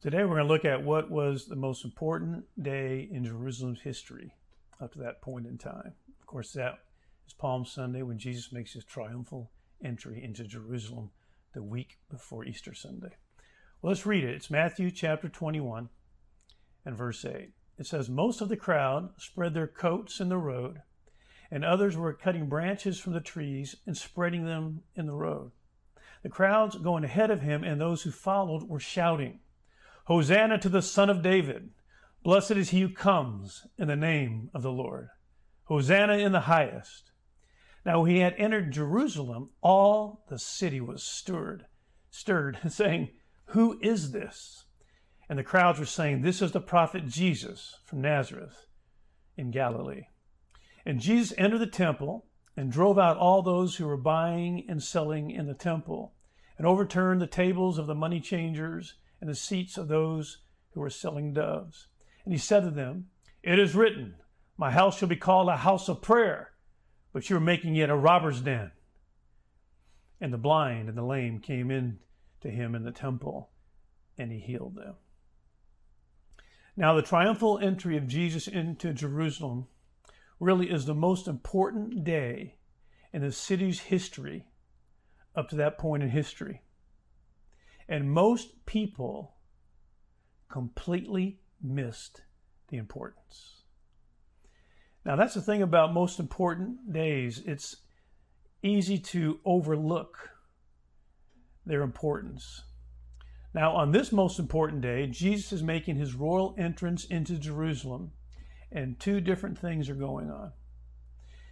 Today we're going to look at what was the most important day in Jerusalem's history up to that point in time. Of course, that is Palm Sunday when Jesus makes his triumphal entry into Jerusalem the week before Easter Sunday. Well, let's read it. It's Matthew chapter 21 and verse 8. It says, Most of the crowd spread their coats in the road, and others were cutting branches from the trees and spreading them in the road. The crowds going ahead of him and those who followed were shouting, Hosanna to the Son of David. Blessed is he who comes in the name of the Lord. Hosanna in the highest. Now, when he had entered Jerusalem, all the city was stirred, stirred, saying, Who is this? And the crowds were saying, This is the prophet Jesus from Nazareth in Galilee. And Jesus entered the temple and drove out all those who were buying and selling in the temple, and overturned the tables of the money changers and the seats of those who were selling doves. And he said to them, It is written, My house shall be called a house of prayer, but you're making it a robber's den. And the blind and the lame came in to him in the temple, and he healed them. Now, the triumphal entry of Jesus into Jerusalem really is the most important day in the city's history up to that point in history. And most people completely missed the importance. Now, that's the thing about most important days. It's easy to overlook their importance. Now, on this most important day, Jesus is making his royal entrance into Jerusalem, and two different things are going on.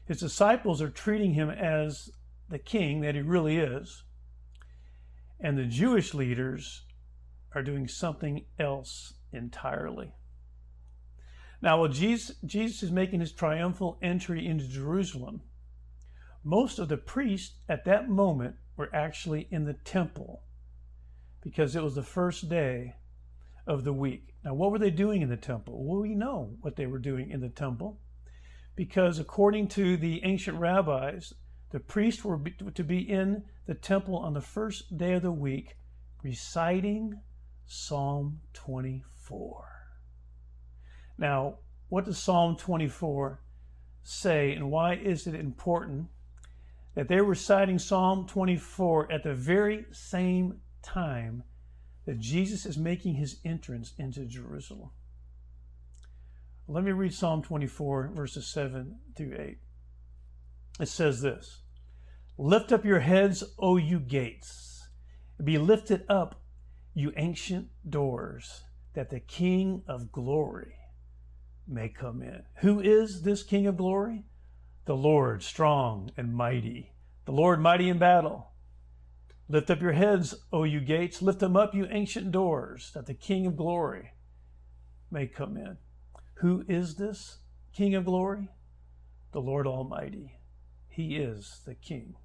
His disciples are treating him as the king that he really is, and the Jewish leaders are doing something else entirely. Now, while Jesus, Jesus is making his triumphal entry into Jerusalem, most of the priests at that moment were actually in the temple because it was the first day of the week. Now, what were they doing in the temple? Well, we know what they were doing in the temple because according to the ancient rabbis, the priests were to be in the temple on the first day of the week reciting Psalm 24. Now, what does Psalm 24 say, and why is it important that they're reciting Psalm 24 at the very same time that Jesus is making his entrance into Jerusalem? Let me read Psalm 24, verses 7 through 8. It says this Lift up your heads, O you gates. Be lifted up, you ancient doors, that the King of glory may come in. Who is this King of glory? The Lord, strong and mighty, the Lord, mighty in battle. Lift up your heads, O you gates. Lift them up, you ancient doors, that the King of glory may come in. Who is this King of glory? The Lord Almighty. He is the King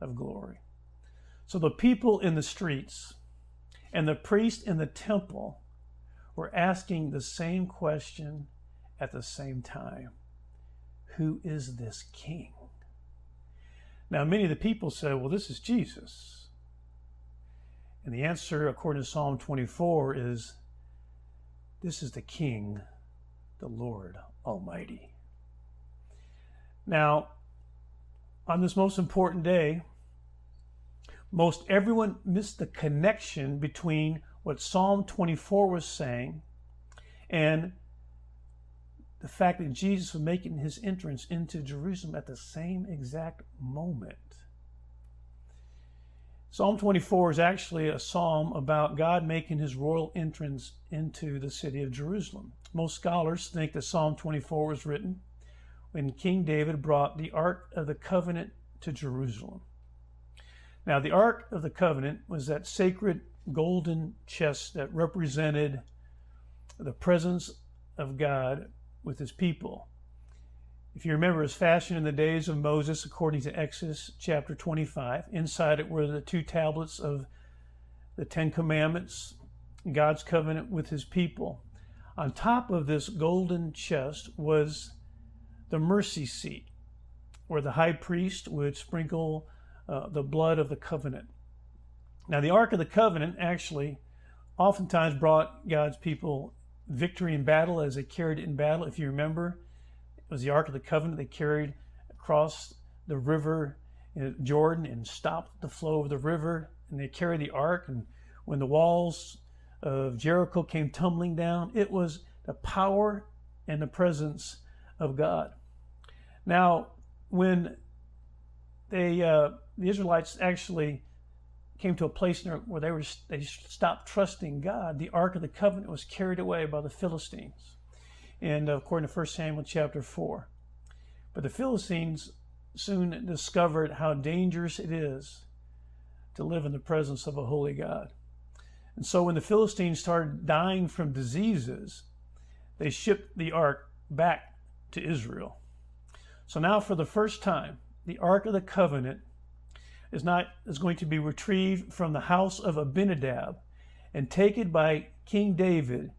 of glory. So the people in the streets and the priest in the temple were asking the same question at the same time Who is this king? Now, many of the people said, Well, this is Jesus. And the answer, according to Psalm 24, is This is the King, the Lord Almighty. Now, on this most important day, most everyone missed the connection between what Psalm 24 was saying and the fact that Jesus was making his entrance into Jerusalem at the same exact moment. Psalm 24 is actually a psalm about God making his royal entrance into the city of Jerusalem. Most scholars think that Psalm 24 was written when King David brought the Ark of the Covenant to Jerusalem. Now, the Ark of the Covenant was that sacred golden chest that represented the presence of God with his people. If you remember, it was fashioned in the days of Moses, according to Exodus chapter 25. Inside it were the two tablets of the Ten Commandments, God's covenant with his people. On top of this golden chest was the mercy seat, where the high priest would sprinkle uh, the blood of the covenant. Now, the Ark of the Covenant actually oftentimes brought God's people victory in battle as they carried it in battle. If you remember, it was the Ark of the Covenant they carried across the river Jordan and stopped the flow of the river. And they carried the ark. And when the walls of Jericho came tumbling down, it was the power and the presence of God. Now, when they uh, the Israelites actually came to a place where they were they stopped trusting God, the Ark of the Covenant was carried away by the Philistines, and according to 1 Samuel chapter four. But the Philistines soon discovered how dangerous it is to live in the presence of a holy God. And so when the Philistines started dying from diseases, they shipped the ark back to Israel. So now for the first time, the ark of the covenant is not is going to be retrieved from the house of Abinadab and taken by King David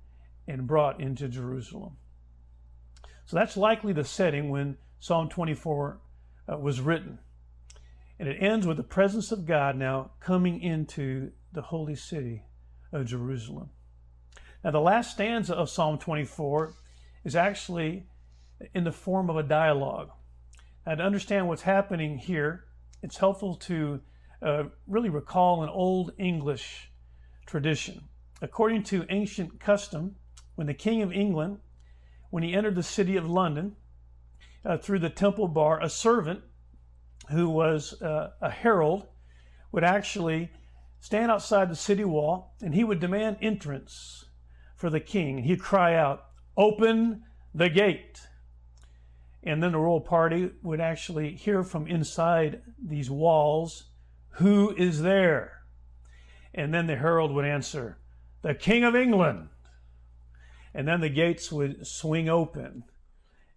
and brought into Jerusalem. So that's likely the setting when Psalm 24 uh, was written. And it ends with the presence of God now coming into the holy city of Jerusalem. Now, the last stanza of Psalm 24 is actually in the form of a dialogue. Now, to understand what's happening here, it's helpful to uh, really recall an old English tradition. According to ancient custom, when the King of England, when he entered the city of London, uh, through the temple bar, a servant who was uh, a herald would actually stand outside the city wall and he would demand entrance for the king. He'd cry out, Open the gate. And then the royal party would actually hear from inside these walls, Who is there? And then the herald would answer, The King of England. And then the gates would swing open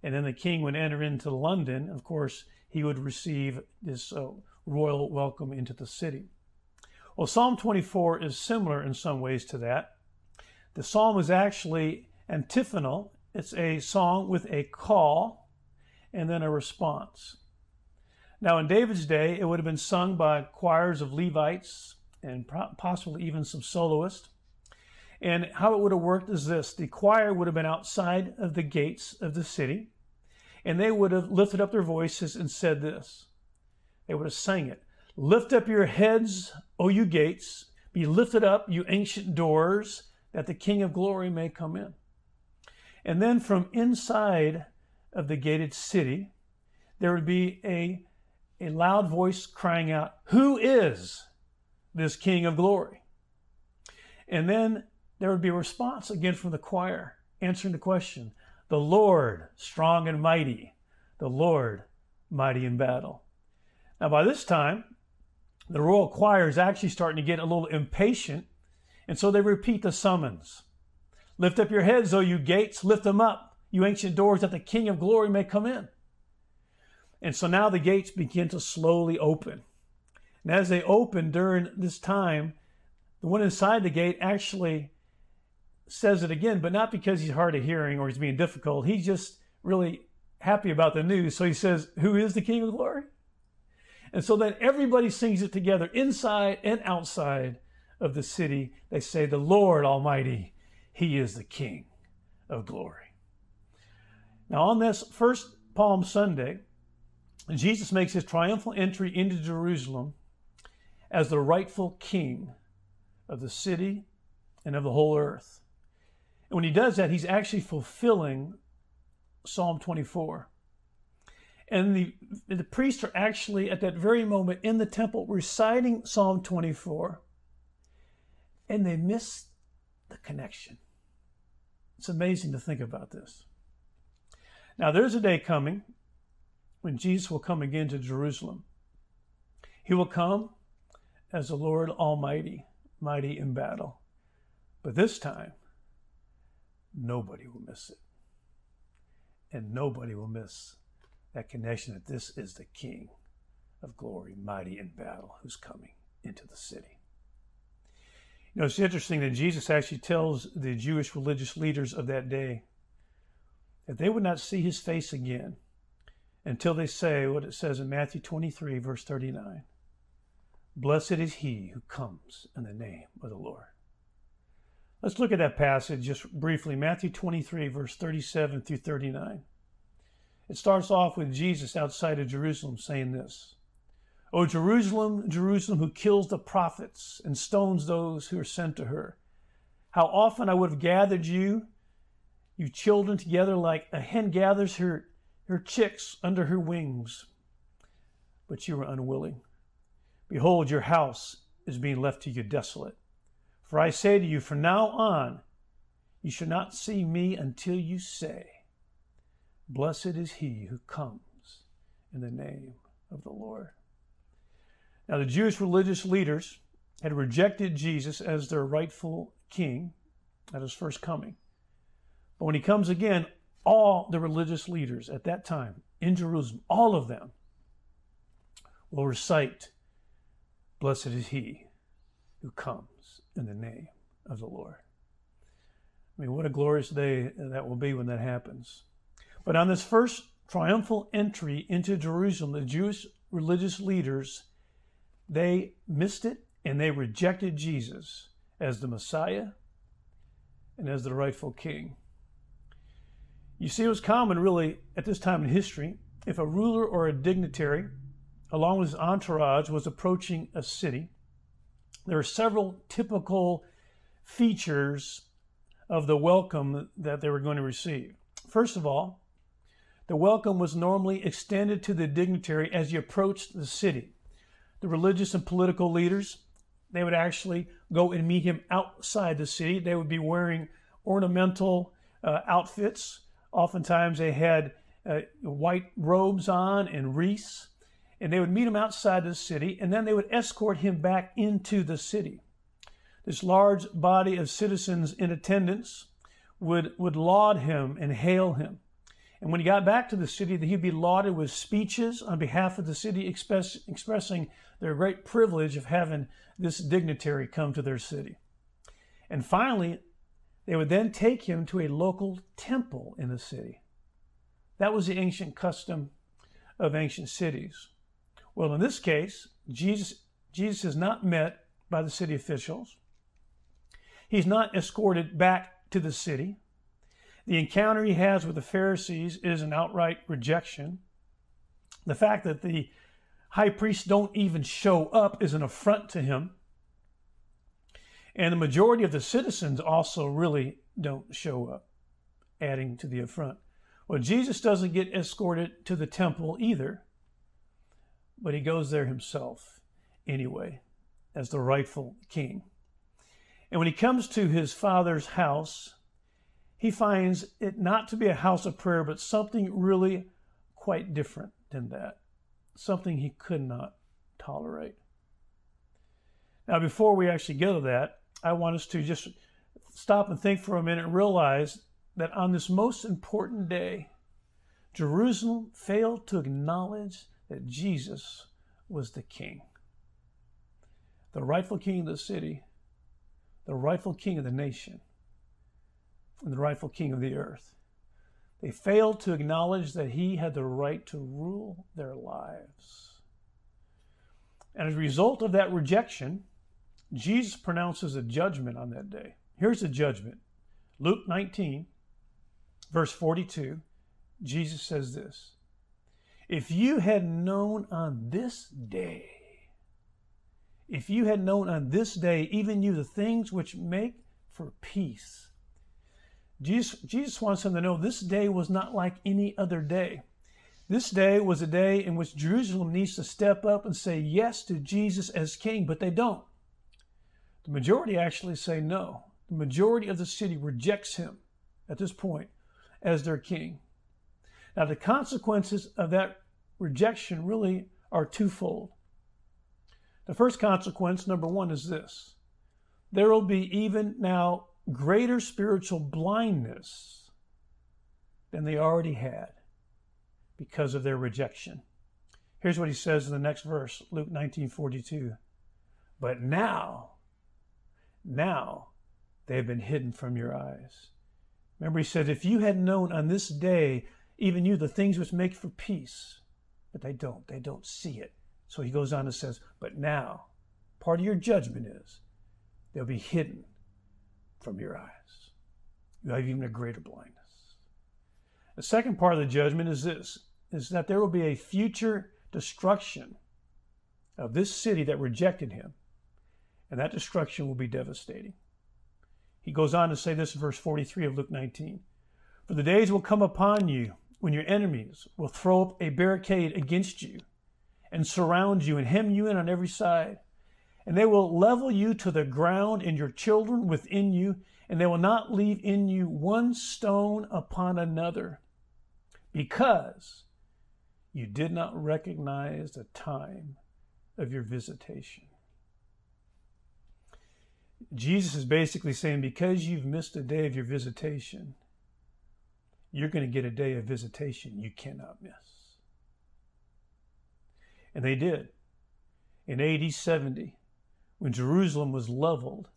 and then the king would enter into London. Of course, he would receive this uh, royal welcome into the city. Well, Psalm 24 is similar in some ways to that. The psalm is actually antiphonal, it's a song with a call and then a response. Now, in David's day, it would have been sung by choirs of Levites and possibly even some soloists. And how it would have worked is this the choir would have been outside of the gates of the city, and they would have lifted up their voices and said this. They would have sang it Lift up your heads, O you gates, be lifted up, you ancient doors, that the King of glory may come in. And then from inside of the gated city, there would be a, a loud voice crying out, Who is this King of glory? And then there would be a response again from the choir answering the question The Lord, strong and mighty, the Lord, mighty in battle. Now, by this time, the royal choir is actually starting to get a little impatient, and so they repeat the summons Lift up your heads, O you gates, lift them up, you ancient doors, that the King of glory may come in. And so now the gates begin to slowly open. And as they open during this time, the one inside the gate actually says it again, but not because he's hard of hearing or he's being difficult. He's just really happy about the news. So he says, Who is the King of glory? And so then everybody sings it together inside and outside of the city. They say, The Lord Almighty, He is the King of glory. Now, on this first Palm Sunday, Jesus makes his triumphal entry into Jerusalem as the rightful king of the city and of the whole earth. And when he does that, he's actually fulfilling Psalm 24. And the, the priests are actually at that very moment in the temple reciting Psalm 24, and they miss the connection. It's amazing to think about this. Now, there's a day coming when Jesus will come again to Jerusalem. He will come as the Lord Almighty, mighty in battle. But this time, nobody will miss it. And nobody will miss that connection that this is the King of glory, mighty in battle, who's coming into the city. You know, it's interesting that Jesus actually tells the Jewish religious leaders of that day that they would not see his face again until they say what it says in Matthew 23, verse 39 Blessed is he who comes in the name of the Lord. Let's look at that passage just briefly Matthew 23, verse 37 through 39. It starts off with Jesus outside of Jerusalem saying this O Jerusalem, Jerusalem, who kills the prophets and stones those who are sent to her. How often I would have gathered you, you children, together like a hen gathers her, her chicks under her wings, but you were unwilling. Behold, your house is being left to you desolate. For I say to you, from now on, you shall not see me until you say, Blessed is he who comes in the name of the Lord. Now, the Jewish religious leaders had rejected Jesus as their rightful king at his first coming. But when he comes again, all the religious leaders at that time in Jerusalem, all of them, will recite, Blessed is he who comes in the name of the Lord. I mean, what a glorious day that will be when that happens. But on this first triumphal entry into Jerusalem, the Jewish religious leaders, they missed it and they rejected Jesus as the Messiah and as the rightful king. You see, it was common, really, at this time in history, if a ruler or a dignitary, along with his entourage, was approaching a city, there are several typical features of the welcome that they were going to receive. First of all, the welcome was normally extended to the dignitary as he approached the city. The religious and political leaders, they would actually go and meet him outside the city. They would be wearing ornamental uh, outfits. Oftentimes, they had uh, white robes on and wreaths and they would meet him outside the city, and then they would escort him back into the city. This large body of citizens in attendance would, would laud him and hail him. And when he got back to the city, he'd be lauded with speeches on behalf of the city, express, expressing their great privilege of having this dignitary come to their city. And finally, they would then take him to a local temple in the city. That was the ancient custom of ancient cities. Well, in this case, Jesus, Jesus is not met by the city officials. He's not escorted back to the city. The encounter he has with the Pharisees is an outright rejection. The fact that the high priests don't even show up is an affront to him. And the majority of the citizens also really don't show up, adding to the affront. Well, Jesus doesn't get escorted to the temple either but he goes there himself anyway as the rightful king. And when he comes to his father's house, he finds it not to be a house of prayer, but something really quite different than that, something he could not tolerate. Now, before we actually go to that, I want us to just stop and think for a minute and realize that on this most important day, Jerusalem failed to acknowledge that Jesus was the king. The rightful king of the city, the rightful king of the nation, and the rightful king of the earth. They failed to acknowledge that he had the right to rule their lives. And as a result of that rejection, Jesus pronounces a judgment on that day. Here's the judgment Luke 19, verse 42. Jesus says this if you had known on this day, if you had known on this day, even you, the things which make for peace. Jesus, Jesus wants them to know this day was not like any other day. This day was a day in which Jerusalem needs to step up and say yes to Jesus as king, but they don't. The majority actually say no. The majority of the city rejects him at this point as their king. Now, the consequences of that rejection really are twofold. The first consequence, number one, is this there will be even now greater spiritual blindness than they already had because of their rejection. Here's what he says in the next verse, Luke 19:42. But now, now they've been hidden from your eyes. Remember, he said, If you had known on this day, even you, the things which make for peace, but they don't. They don't see it. So he goes on and says, But now, part of your judgment is they'll be hidden from your eyes. You have even a greater blindness. The second part of the judgment is this is that there will be a future destruction of this city that rejected him, and that destruction will be devastating. He goes on to say this in verse 43 of Luke 19 For the days will come upon you when your enemies will throw up a barricade against you and surround you and hem you in on every side. And they will level you to the ground and your children within you, and they will not leave in you one stone upon another, because you did not recognize the time of your visitation. Jesus is basically saying, because you've missed a day of your visitation, you're going to get a day of visitation you cannot miss. And they did. In AD 70, when Jerusalem was leveled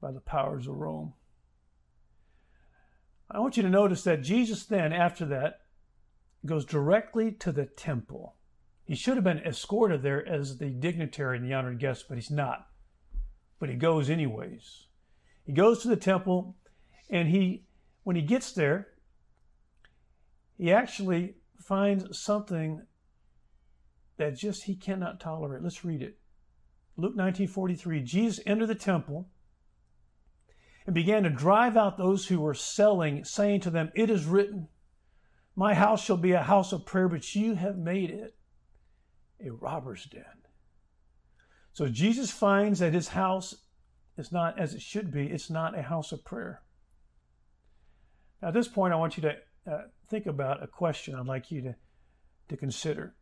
by the powers of Rome. I want you to notice that Jesus then, after that, goes directly to the temple. He should have been escorted there as the dignitary and the honored guest, but he's not. But he goes anyways. He goes to the temple, and he, when he gets there, he actually finds something that just he cannot tolerate. Let's read it. Luke 19:43 Jesus entered the temple and began to drive out those who were selling, saying to them, "It is written, my house shall be a house of prayer, but you have made it a robber's den." So Jesus finds that his house is not as it should be. It's not a house of prayer. Now, at this point, I want you to uh, think about a question I'd like you to, to consider.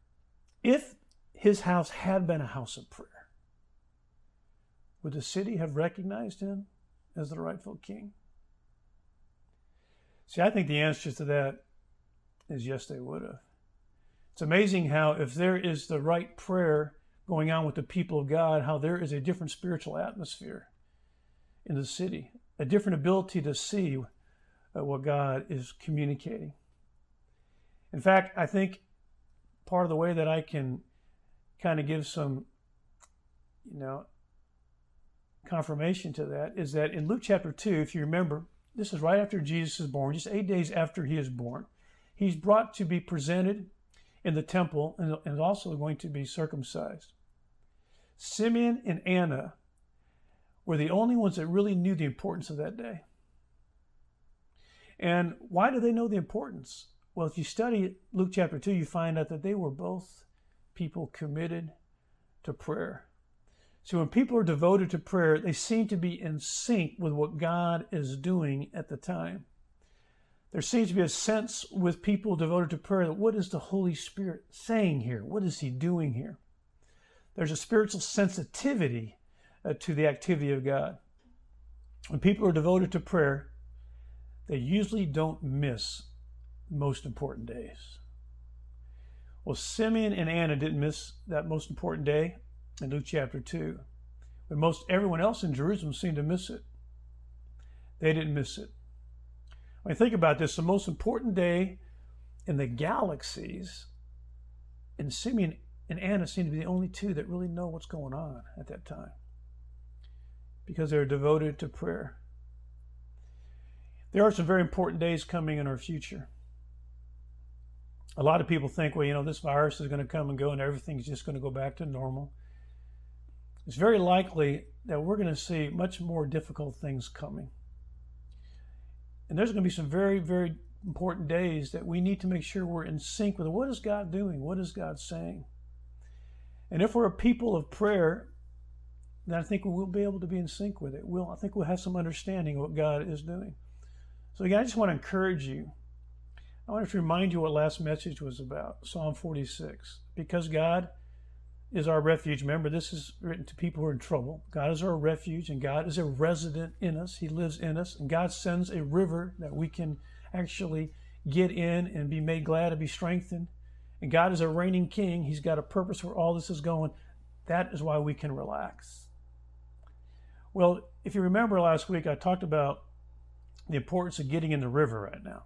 If his house had been a house of prayer, would the city have recognized him as the rightful king? See, I think the answer to that is yes, they would have. It's amazing how, if there is the right prayer going on with the people of God, how there is a different spiritual atmosphere in the city, a different ability to see uh, what God is communicating. In fact, I think part of the way that I can kind of give some, you know, confirmation to that is that in Luke chapter 2, if you remember, this is right after Jesus is born, just eight days after he is born. He's brought to be presented in the temple and, and also going to be circumcised. Simeon and Anna were the only ones that really knew the importance of that day. And why do they know the importance? Well, if you study Luke chapter 2, you find out that they were both people committed to prayer. So when people are devoted to prayer, they seem to be in sync with what God is doing at the time. There seems to be a sense with people devoted to prayer that what is the Holy Spirit saying here? What is He doing here? There's a spiritual sensitivity uh, to the activity of God. When people are devoted to prayer, they usually don't miss most important days. Well, Simeon and Anna didn't miss that most important day in Luke chapter 2. But most everyone else in Jerusalem seemed to miss it. They didn't miss it. You think about this, the most important day in the galaxies, and Simeon and Anna seem to be the only two that really know what's going on at that time because they're devoted to prayer. There are some very important days coming in our future. A lot of people think, well, you know, this virus is going to come and go and everything's just going to go back to normal it's very likely that we're going to see much more difficult things coming. And there's going to be some very, very important days that we need to make sure we're in sync with what is God doing? What is God saying? And if we're a people of prayer, then I think we'll be able to be in sync with it. We'll, I think we'll have some understanding of what God is doing. So again, I just want to encourage you. I want to remind you what last message was about, Psalm 46. Because God is our refuge. Remember, this is written to people who are in trouble. God is our refuge, and God is a resident in us. He lives in us, and God sends a river that we can actually get in and be made glad and be strengthened. And God is a reigning king. He's got a purpose where all this is going. That is why we can relax. Well, if you remember last week, I talked about the importance of getting in the river right now,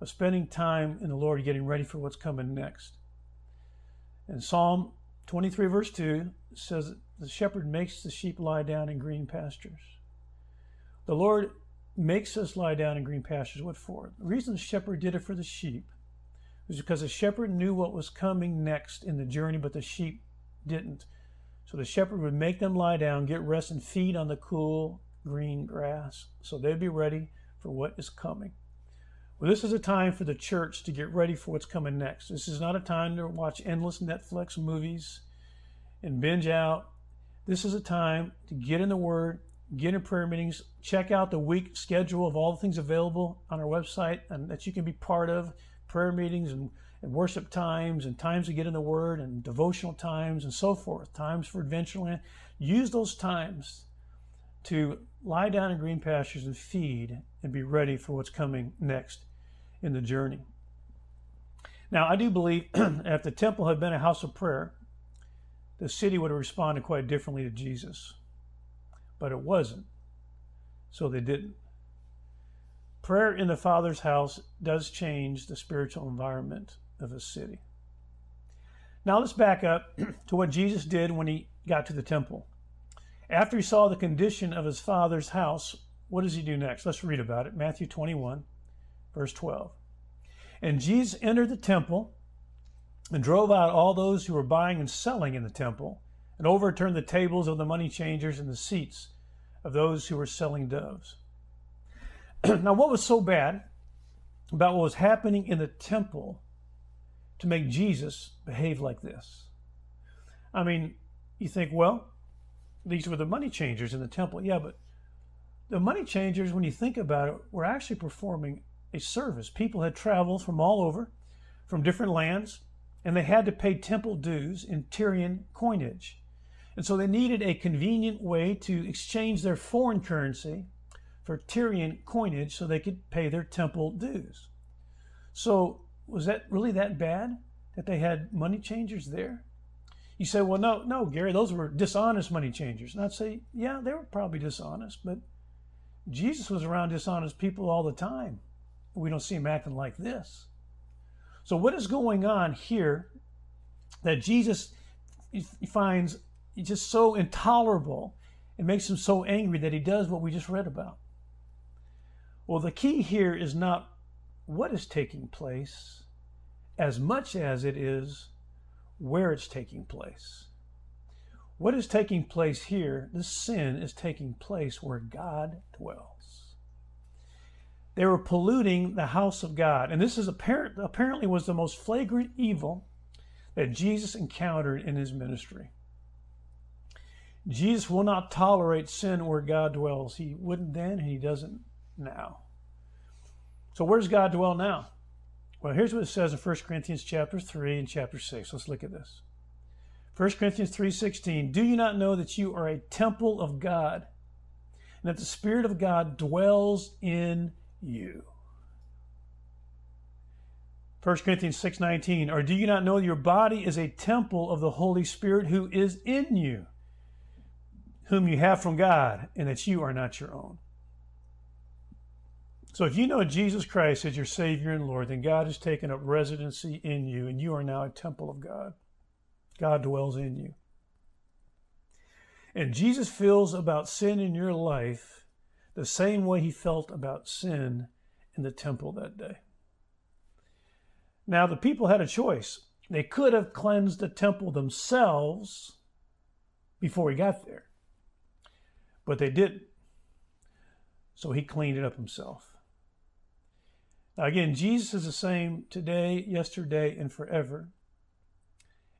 of spending time in the Lord, getting ready for what's coming next. And Psalm 23 verse 2 says the shepherd makes the sheep lie down in green pastures. The Lord makes us lie down in green pastures. What for? The reason the shepherd did it for the sheep was because the shepherd knew what was coming next in the journey, but the sheep didn't. So the shepherd would make them lie down, get rest, and feed on the cool green grass so they'd be ready for what is coming. Well, this is a time for the church to get ready for what's coming next. This is not a time to watch endless Netflix movies and binge out. This is a time to get in the Word, get in prayer meetings, check out the week schedule of all the things available on our website and that you can be part of prayer meetings and, and worship times and times to get in the Word and devotional times and so forth, times for adventureland. Use those times to lie down in green pastures and feed and be ready for what's coming next in the journey. Now, I do believe if the temple had been a house of prayer, the city would have responded quite differently to Jesus. But it wasn't. So they didn't. Prayer in the Father's house does change the spiritual environment of a city. Now let's back up to what Jesus did when he got to the temple. After he saw the condition of his Father's house, what does he do next? Let's read about it. Matthew 21, verse 12. And Jesus entered the temple and drove out all those who were buying and selling in the temple, and overturned the tables of the money changers and the seats of those who were selling doves. now, what was so bad about what was happening in the temple to make Jesus behave like this? I mean, you think, well, these were the money changers in the temple. Yeah, but the money changers, when you think about it, were actually performing a service. People had traveled from all over, from different lands, and they had to pay temple dues in Tyrian coinage. And so they needed a convenient way to exchange their foreign currency for Tyrian coinage so they could pay their temple dues. So was that really that bad that they had money changers there? You say, well, no, no, Gary, those were dishonest money changers. And I'd say, yeah, they were probably dishonest, but Jesus was around dishonest people all the time. We don't see him acting like this. So, what is going on here that Jesus finds just so intolerable and makes him so angry that he does what we just read about? Well, the key here is not what is taking place as much as it is where it's taking place. What is taking place here, this sin is taking place where God dwells. They were polluting the house of God. And this is apparent, apparently was the most flagrant evil that Jesus encountered in his ministry. Jesus will not tolerate sin where God dwells. He wouldn't then, and he doesn't now. So where does God dwell now? Well, here's what it says in 1 Corinthians chapter 3 and chapter 6. Let's look at this. 1 Corinthians 3:16 Do you not know that you are a temple of God and that the spirit of God dwells in you. 1 Corinthians 6:19 Or do you not know your body is a temple of the Holy Spirit who is in you whom you have from God and that you are not your own. So if you know Jesus Christ as your savior and Lord then God has taken up residency in you and you are now a temple of God. God dwells in you. And Jesus feels about sin in your life the same way he felt about sin in the temple that day. Now, the people had a choice. They could have cleansed the temple themselves before he got there, but they didn't. So he cleaned it up himself. Now, again, Jesus is the same today, yesterday, and forever.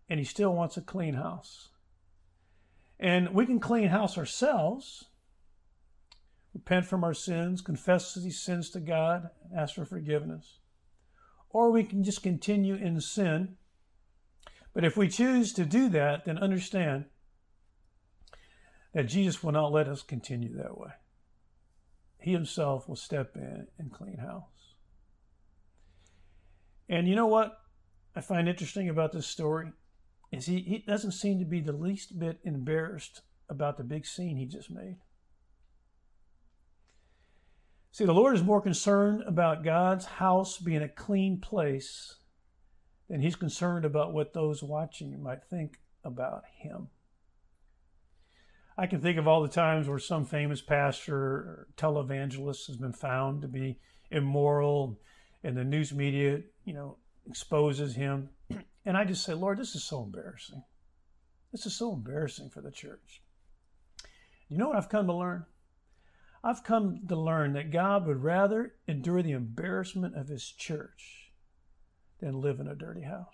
And he still wants a clean house. And we can clean house ourselves repent from our sins, confess these sins to God, ask for forgiveness. Or we can just continue in sin. But if we choose to do that, then understand that Jesus will not let us continue that way. He himself will step in and clean house. And you know what I find interesting about this story is he, he doesn't seem to be the least bit embarrassed about the big scene he just made. See, the Lord is more concerned about God's house being a clean place than he's concerned about what those watching might think about him. I can think of all the times where some famous pastor or televangelist has been found to be immoral and the news media, you know, exposes him. And I just say, Lord, this is so embarrassing. This is so embarrassing for the church. You know what I've come to learn? I've come to learn that God would rather endure the embarrassment of his church than live in a dirty house.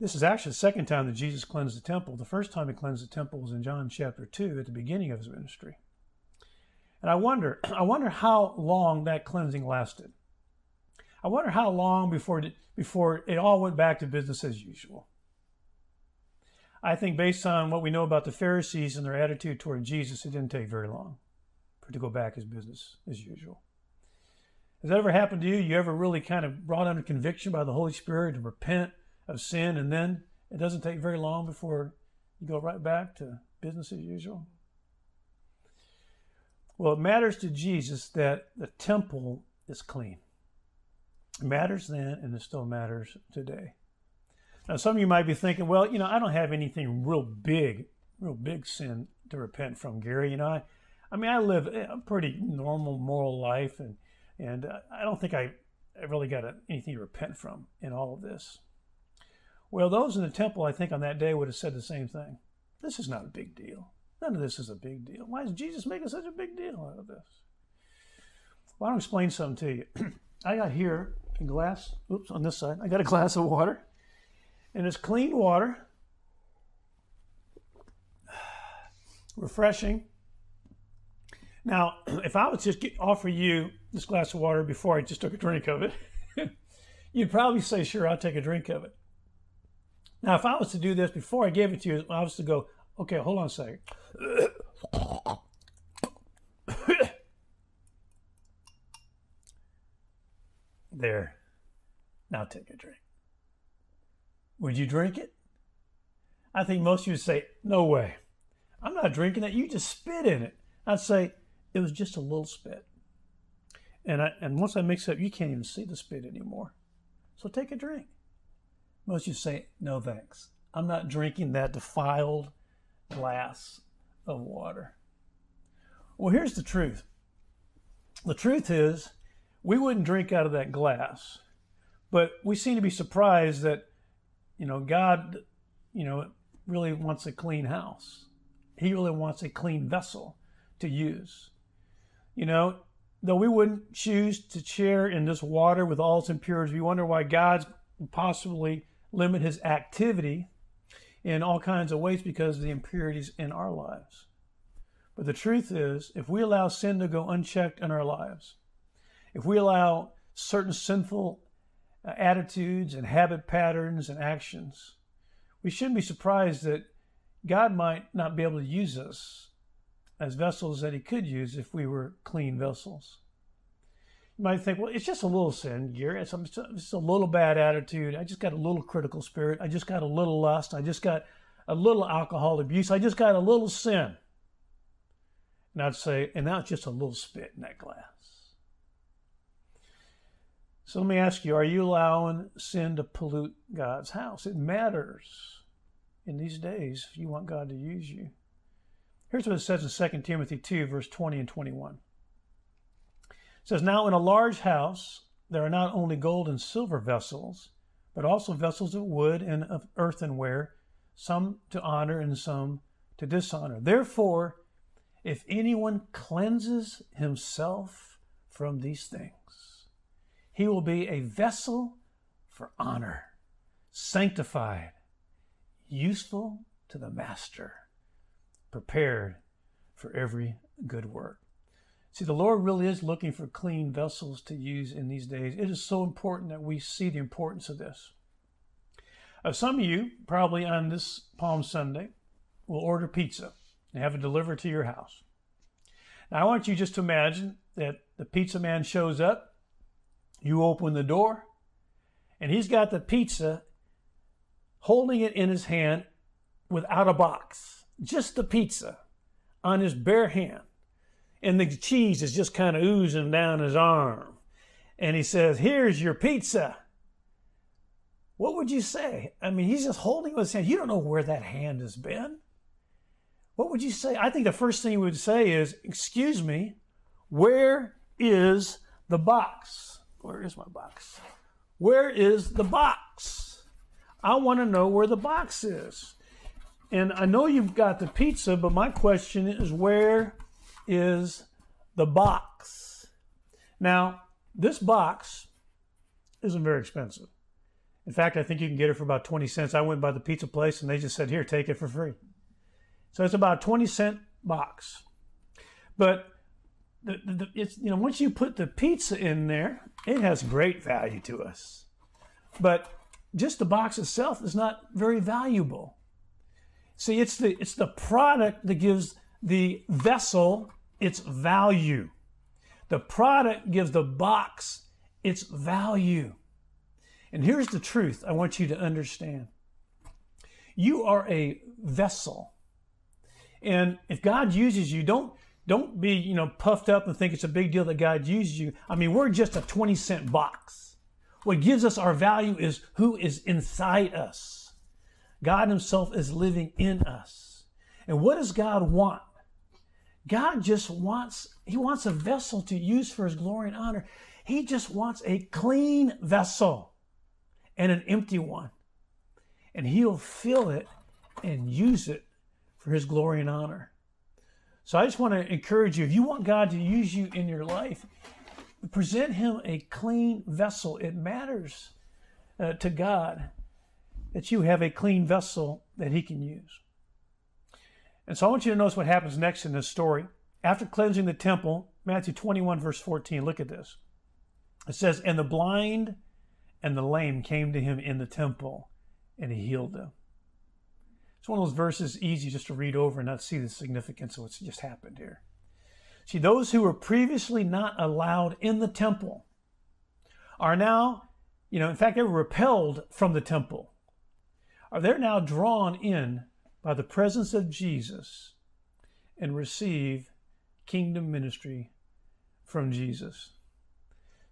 This is actually the second time that Jesus cleansed the temple. The first time he cleansed the temple was in John chapter 2 at the beginning of his ministry. And I wonder, I wonder how long that cleansing lasted. I wonder how long before before it all went back to business as usual. I think based on what we know about the Pharisees and their attitude toward Jesus, it didn't take very long for to go back as business as usual. Has that ever happened to you? You ever really kind of brought under conviction by the Holy Spirit to repent of sin, and then it doesn't take very long before you go right back to business as usual? Well, it matters to Jesus that the temple is clean. It matters then, and it still matters today. Now, some of you might be thinking, well, you know, I don't have anything real big, real big sin to repent from, Gary. You know, I, I mean, I live a pretty normal moral life, and and uh, I don't think I, I really got anything to repent from in all of this. Well, those in the temple, I think, on that day would have said the same thing. This is not a big deal. None of this is a big deal. Why is Jesus making such a big deal out of this? Well, I'll explain something to you. I got here a glass, oops, on this side, I got a glass of water and it's clean water, refreshing. Now, if I was just get, offer you this glass of water before I just took a drink of it, you'd probably say, "Sure, I'll take a drink of it." Now, if I was to do this before I gave it to you, I was to go, "Okay, hold on a second. there. Now take a drink. Would you drink it? I think most of you would say, No way. I'm not drinking that. You just spit in it. I'd say, It was just a little spit. And, I, and once I mix it up, you can't even see the spit anymore. So take a drink. Most of you say, No thanks. I'm not drinking that defiled glass of water. Well, here's the truth the truth is, we wouldn't drink out of that glass, but we seem to be surprised that you know, God, you know, really wants a clean house. He really wants a clean vessel to use. You know, though we wouldn't choose to share in this water with all its impurities, we wonder why God's possibly limit his activity in all kinds of ways because of the impurities in our lives. But the truth is, if we allow sin to go unchecked in our lives, if we allow certain sinful Uh, attitudes and habit patterns and actions, we shouldn't be surprised that God might not be able to use us as vessels that He could use if we were clean vessels. You might think, well, it's just a little sin, Gary. It's a little bad attitude. I just got a little critical spirit. I just got a little lust. I just got a little alcohol abuse. I just got a little sin. And I'd say, and that's just a little spit in that glass. So let me ask you are you allowing sin to pollute God's house? It matters in these days if you want God to use you. Here's what it says in 2 Timothy 2, verse 20 and 21. It says, Now in a large house there are not only gold and silver vessels, but also vessels of wood and of earthenware, some to honor and some to dishonor. Therefore, if anyone cleanses himself from these things, he will be a vessel for honor, sanctified, useful to the master, prepared for every good work. See, the Lord really is looking for clean vessels to use in these days. It is so important that we see the importance of this. Uh, some of you, probably on this Palm Sunday, will order pizza and have it delivered to your house. Now, I want you just to imagine that the pizza man shows up you open the door, and he's got the pizza holding it in his hand without a box, just the pizza on his bare hand. And the cheese is just kind of oozing down his arm. And he says, Here's your pizza. what would you say? I mean, he's just holding with his hand. You don't know where that hand has been. What would you say? I think the first thing he would say is, Excuse me, where is the box? Where is my box? Where is the box? I want to know where the box is. And I know you've got the pizza, but my question is, Where is the box? Now, this box isn't very expensive. In fact, I think you can get it for about 20 cents. I went by the pizza place and they just said, here, take it for free. So it's about a 20 cent box. But the, the, it's, you know, once you put the pizza in there, it has great value to us. But just the box itself is not very valuable. See, it's the, it's the product that gives the vessel its value. The product gives the box its value. And here's the truth I want you to understand you are a vessel. And if God uses you, don't don't be, you know, puffed up and think it's a big deal that God uses you. I mean, we're just a 20 cent box. What gives us our value is who is inside us. God Himself is living in us. And what does God want? God just wants, He wants a vessel to use for His glory and honor. He just wants a clean vessel and an empty one. And he'll fill it and use it for his glory and honor. So I just want to encourage you if you want God to use you in your life, present him a clean vessel. It matters uh, to God that you have a clean vessel that he can use. And so I want you to notice what happens next in this story. After cleansing the temple, Matthew 21, verse 14, look at this. It says, And the blind and the lame came to him in the temple, and he healed them. It's one of those verses easy just to read over and not see the significance of what's just happened here. See, those who were previously not allowed in the temple are now, you know, in fact, they were repelled from the temple. Are they now drawn in by the presence of Jesus and receive kingdom ministry from Jesus?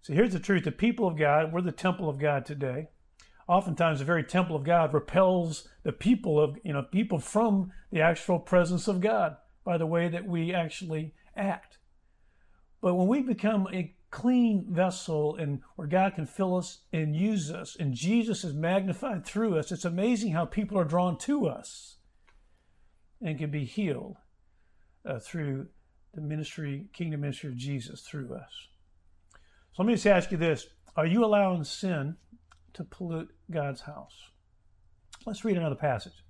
So here's the truth the people of God, we're the temple of God today. Oftentimes, the very temple of God repels the people of, you know, people from the actual presence of God by the way that we actually act. But when we become a clean vessel and where God can fill us and use us, and Jesus is magnified through us, it's amazing how people are drawn to us and can be healed uh, through the ministry, kingdom ministry of Jesus through us. So let me just ask you this Are you allowing sin to pollute God's house? Let's read another passage.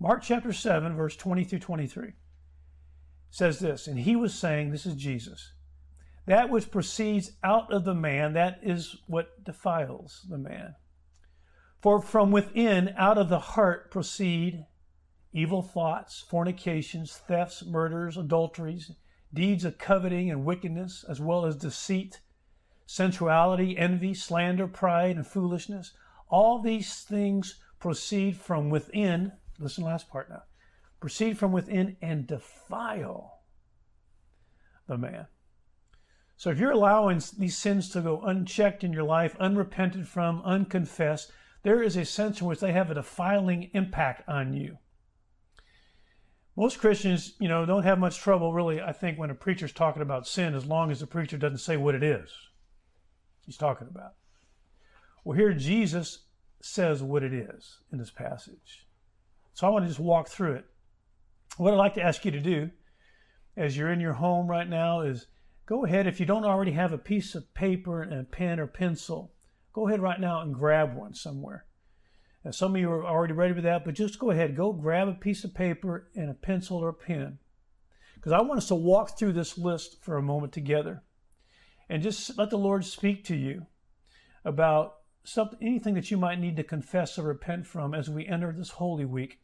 Mark chapter 7, verse 20 through 23 says this, and he was saying, This is Jesus, that which proceeds out of the man, that is what defiles the man. For from within, out of the heart, proceed evil thoughts, fornications, thefts, murders, adulteries, deeds of coveting and wickedness, as well as deceit sensuality, envy, slander, pride, and foolishness. All these things proceed from within. Listen last part now. Proceed from within and defile the man. So if you're allowing these sins to go unchecked in your life, unrepented from, unconfessed, there is a sense in which they have a defiling impact on you. Most Christians, you know, don't have much trouble really, I think, when a preacher's talking about sin as long as the preacher doesn't say what it is he's talking about. Well, here Jesus says what it is in this passage. So I want to just walk through it. What I'd like to ask you to do as you're in your home right now is go ahead, if you don't already have a piece of paper and a pen or pencil, go ahead right now and grab one somewhere. Now, some of you are already ready for that, but just go ahead, go grab a piece of paper and a pencil or a pen. Because I want us to walk through this list for a moment together and just let the Lord speak to you about something, anything that you might need to confess or repent from as we enter this Holy Week,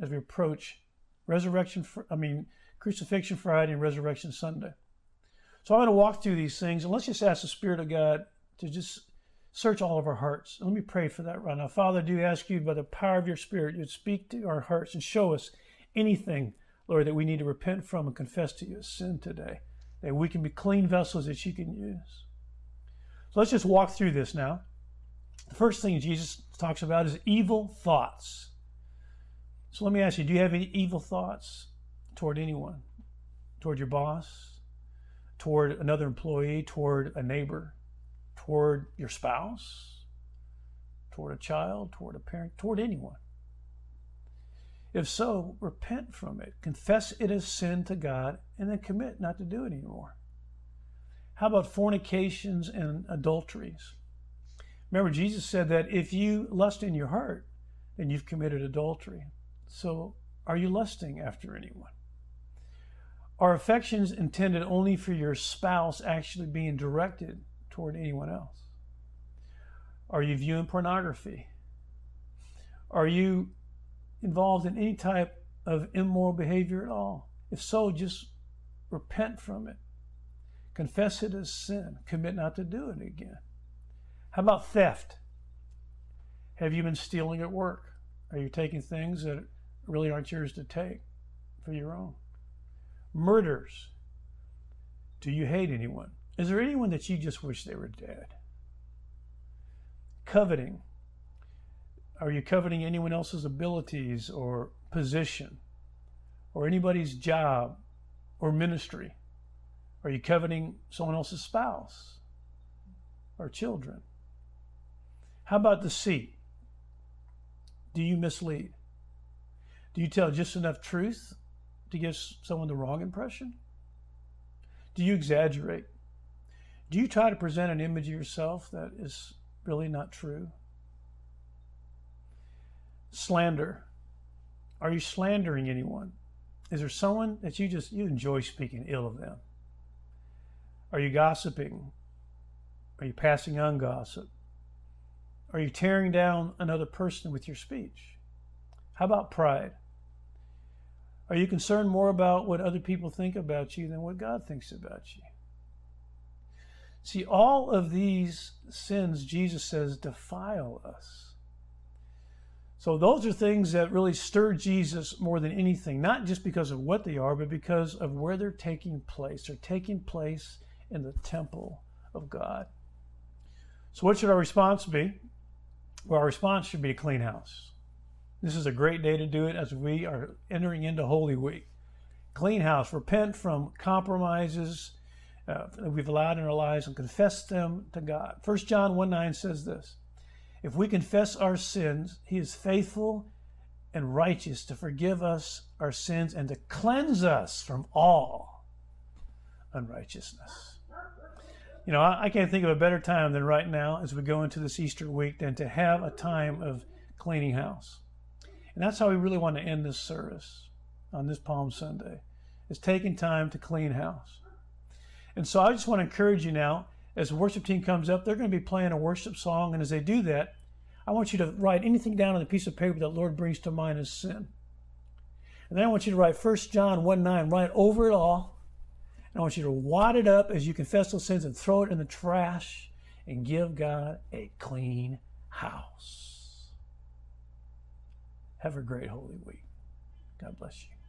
as we approach Resurrection, I mean, Crucifixion Friday and Resurrection Sunday. So I'm going to walk through these things, and let's just ask the Spirit of God to just search all of our hearts. Let me pray for that right now. Father, I do ask you by the power of your Spirit, you'd speak to our hearts and show us anything, Lord, that we need to repent from and confess to you as sin today that we can be clean vessels that you can use. So let's just walk through this now. The first thing Jesus talks about is evil thoughts. So let me ask you do you have any evil thoughts toward anyone? Toward your boss? Toward another employee? Toward a neighbor? Toward your spouse? Toward a child? Toward a parent? Toward anyone? If so, repent from it, confess it as sin to God, and then commit not to do it anymore. How about fornications and adulteries? Remember, Jesus said that if you lust in your heart, then you've committed adultery. So, are you lusting after anyone? Are affections intended only for your spouse actually being directed toward anyone else? Are you viewing pornography? Are you involved in any type of immoral behavior at all? If so, just repent from it. Confess it as sin. Commit not to do it again. How about theft? Have you been stealing at work? Are you taking things that really aren't yours to take for your own? Murders. Do you hate anyone? Is there anyone that you just wish they were dead? Coveting. Are you coveting anyone else's abilities or position or anybody's job or ministry? Are you coveting someone else's spouse or children? How about deceit? Do you mislead? Do you tell just enough truth to give someone the wrong impression? Do you exaggerate? Do you try to present an image of yourself that is really not true? Slander. Are you slandering anyone? Is there someone that you just you enjoy speaking ill of them? Are you gossiping? Are you passing on gossip? Are you tearing down another person with your speech? How about pride? Are you concerned more about what other people think about you than what God thinks about you? See, all of these sins, Jesus says, defile us. So those are things that really stir Jesus more than anything, not just because of what they are, but because of where they're taking place. They're taking place in the temple of God. So what should our response be? Well, our response should be a clean house. This is a great day to do it as we are entering into Holy Week. Clean house. Repent from compromises uh, that we've allowed in our lives and confess them to God. 1 John 1 9 says this if we confess our sins, he is faithful and righteous to forgive us our sins and to cleanse us from all unrighteousness. You know, I, can't think of a better time than right now as we go into this Easter week than to have a time of cleaning house. And that's how we really want to end this service on this Palm Sunday, is taking time to clean house. And so I just want to encourage you now as the worship team comes up, they're going to be playing a worship song. And as they do that, I want you to write anything down on the piece of paper that Lord brings to mind as sin. And then I want you to write 1 John 1 9, write over it all. And I want you to wad it up as you confess those sins and throw it in the trash and give God a clean house. Have a great Holy Week. God bless you.